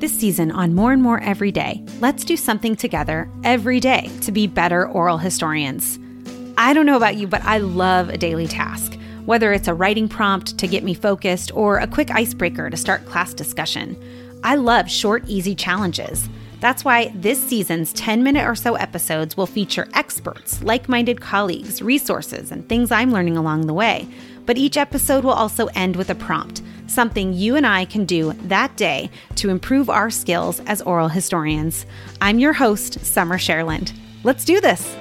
This season on More and More Every Day, let's do something together every day to be better oral historians. I don't know about you, but I love a daily task, whether it's a writing prompt to get me focused or a quick icebreaker to start class discussion. I love short, easy challenges. That's why this season's 10 minute or so episodes will feature experts, like minded colleagues, resources, and things I'm learning along the way. But each episode will also end with a prompt, something you and I can do that day to improve our skills as oral historians. I'm your host, Summer Cherland. Let's do this.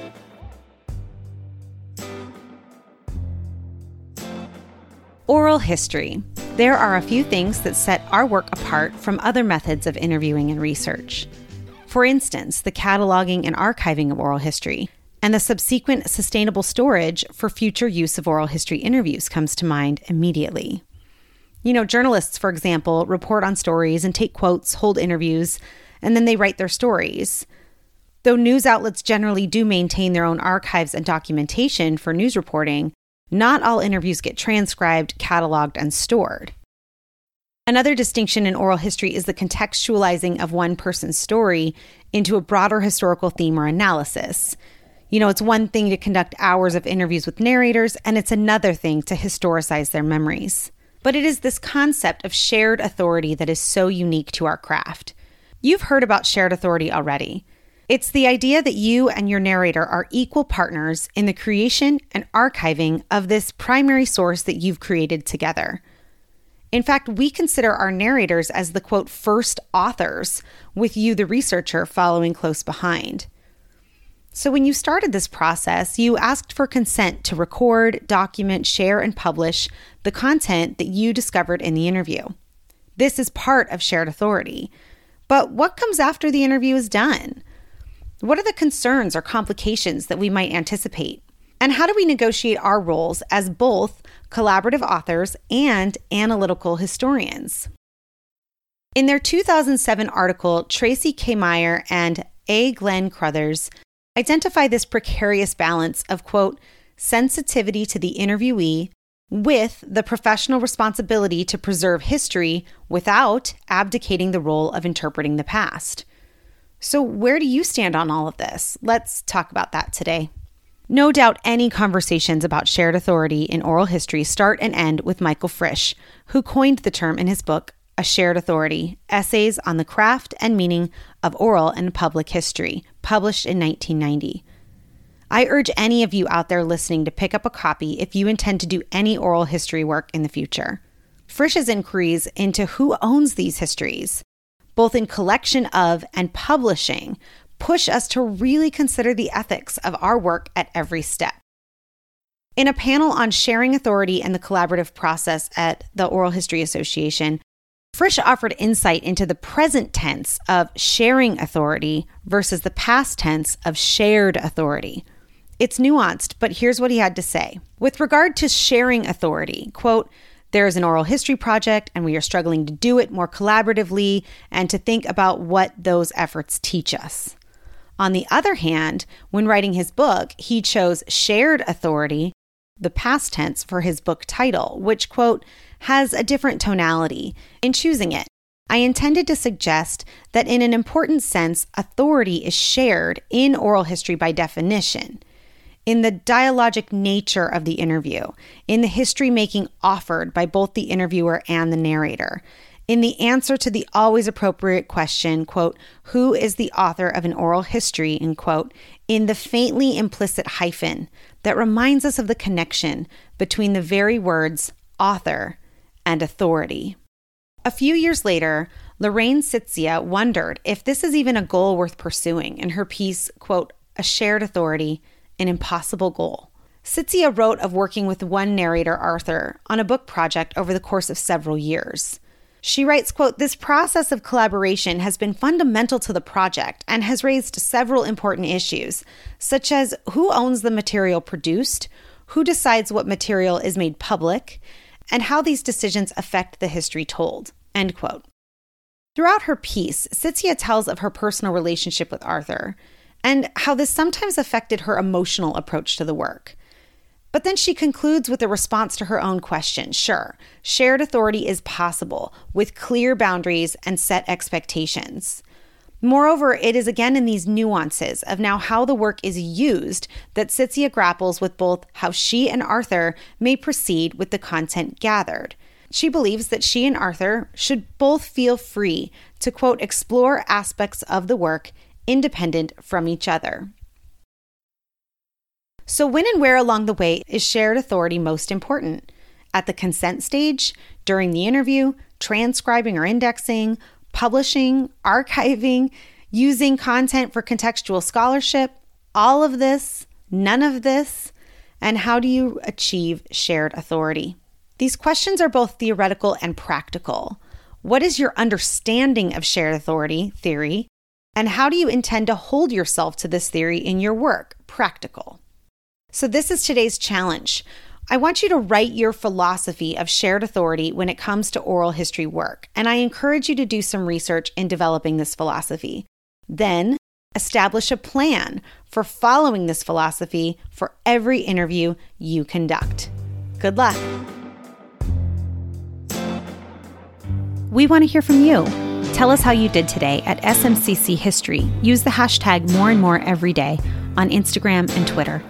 Oral history. There are a few things that set our work apart from other methods of interviewing and research. For instance, the cataloging and archiving of oral history, and the subsequent sustainable storage for future use of oral history interviews comes to mind immediately. You know, journalists, for example, report on stories and take quotes, hold interviews, and then they write their stories. Though news outlets generally do maintain their own archives and documentation for news reporting, not all interviews get transcribed, cataloged, and stored. Another distinction in oral history is the contextualizing of one person's story into a broader historical theme or analysis. You know, it's one thing to conduct hours of interviews with narrators, and it's another thing to historicize their memories. But it is this concept of shared authority that is so unique to our craft. You've heard about shared authority already. It's the idea that you and your narrator are equal partners in the creation and archiving of this primary source that you've created together. In fact, we consider our narrators as the quote, first authors, with you, the researcher, following close behind. So, when you started this process, you asked for consent to record, document, share, and publish the content that you discovered in the interview. This is part of shared authority. But what comes after the interview is done? What are the concerns or complications that we might anticipate? And how do we negotiate our roles as both collaborative authors and analytical historians? In their 2007 article, Tracy K'Meyer and A. Glenn Crothers identify this precarious balance of, quote, sensitivity to the interviewee with the professional responsibility to preserve history without abdicating the role of interpreting the past. So, where do you stand on all of this? Let's talk about that today. No doubt any conversations about shared authority in oral history start and end with Michael Frisch, who coined the term in his book, A Shared Authority Essays on the Craft and Meaning of Oral and Public History, published in 1990. I urge any of you out there listening to pick up a copy if you intend to do any oral history work in the future. Frisch's inquiries into who owns these histories, both in collection of and publishing, push us to really consider the ethics of our work at every step. In a panel on sharing authority and the collaborative process at the Oral History Association, Frisch offered insight into the present tense of sharing authority versus the past tense of shared authority. It's nuanced, but here's what he had to say. With regard to sharing authority, quote, there is an oral history project, and we are struggling to do it more collaboratively and to think about what those efforts teach us. On the other hand, when writing his book, he chose shared authority, the past tense, for his book title, which, quote, has a different tonality. In choosing it, I intended to suggest that in an important sense, authority is shared in oral history by definition. In the dialogic nature of the interview, in the history making offered by both the interviewer and the narrator, in the answer to the always appropriate question, quote, who is the author of an oral history, end quote, in the faintly implicit hyphen that reminds us of the connection between the very words author and authority. A few years later, Lorraine Sitzia wondered if this is even a goal worth pursuing in her piece, quote, A Shared Authority, an Impossible Goal. Sitzia wrote of working with one narrator, Arthur, on a book project over the course of several years. She writes, quote, This process of collaboration has been fundamental to the project and has raised several important issues, such as who owns the material produced, who decides what material is made public, and how these decisions affect the history told. End quote. Throughout her piece, Sitzia tells of her personal relationship with Arthur and how this sometimes affected her emotional approach to the work. But then she concludes with a response to her own question. Sure, shared authority is possible with clear boundaries and set expectations. Moreover, it is again in these nuances of now how the work is used that Sitzia grapples with both how she and Arthur may proceed with the content gathered. She believes that she and Arthur should both feel free to, quote, explore aspects of the work independent from each other. So, when and where along the way is shared authority most important? At the consent stage, during the interview, transcribing or indexing, publishing, archiving, using content for contextual scholarship, all of this, none of this, and how do you achieve shared authority? These questions are both theoretical and practical. What is your understanding of shared authority theory? And how do you intend to hold yourself to this theory in your work? Practical. So, this is today's challenge. I want you to write your philosophy of shared authority when it comes to oral history work, and I encourage you to do some research in developing this philosophy. Then, establish a plan for following this philosophy for every interview you conduct. Good luck. We want to hear from you. Tell us how you did today at SMCC History. Use the hashtag more and more every day on Instagram and Twitter.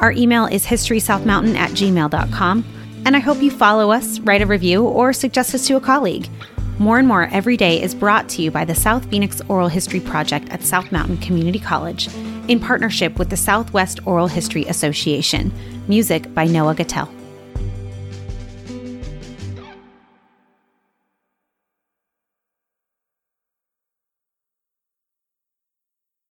Our email is historysouthmountain at gmail.com. And I hope you follow us, write a review, or suggest us to a colleague. More and More Every Day is brought to you by the South Phoenix Oral History Project at South Mountain Community College in partnership with the Southwest Oral History Association. Music by Noah Gattell.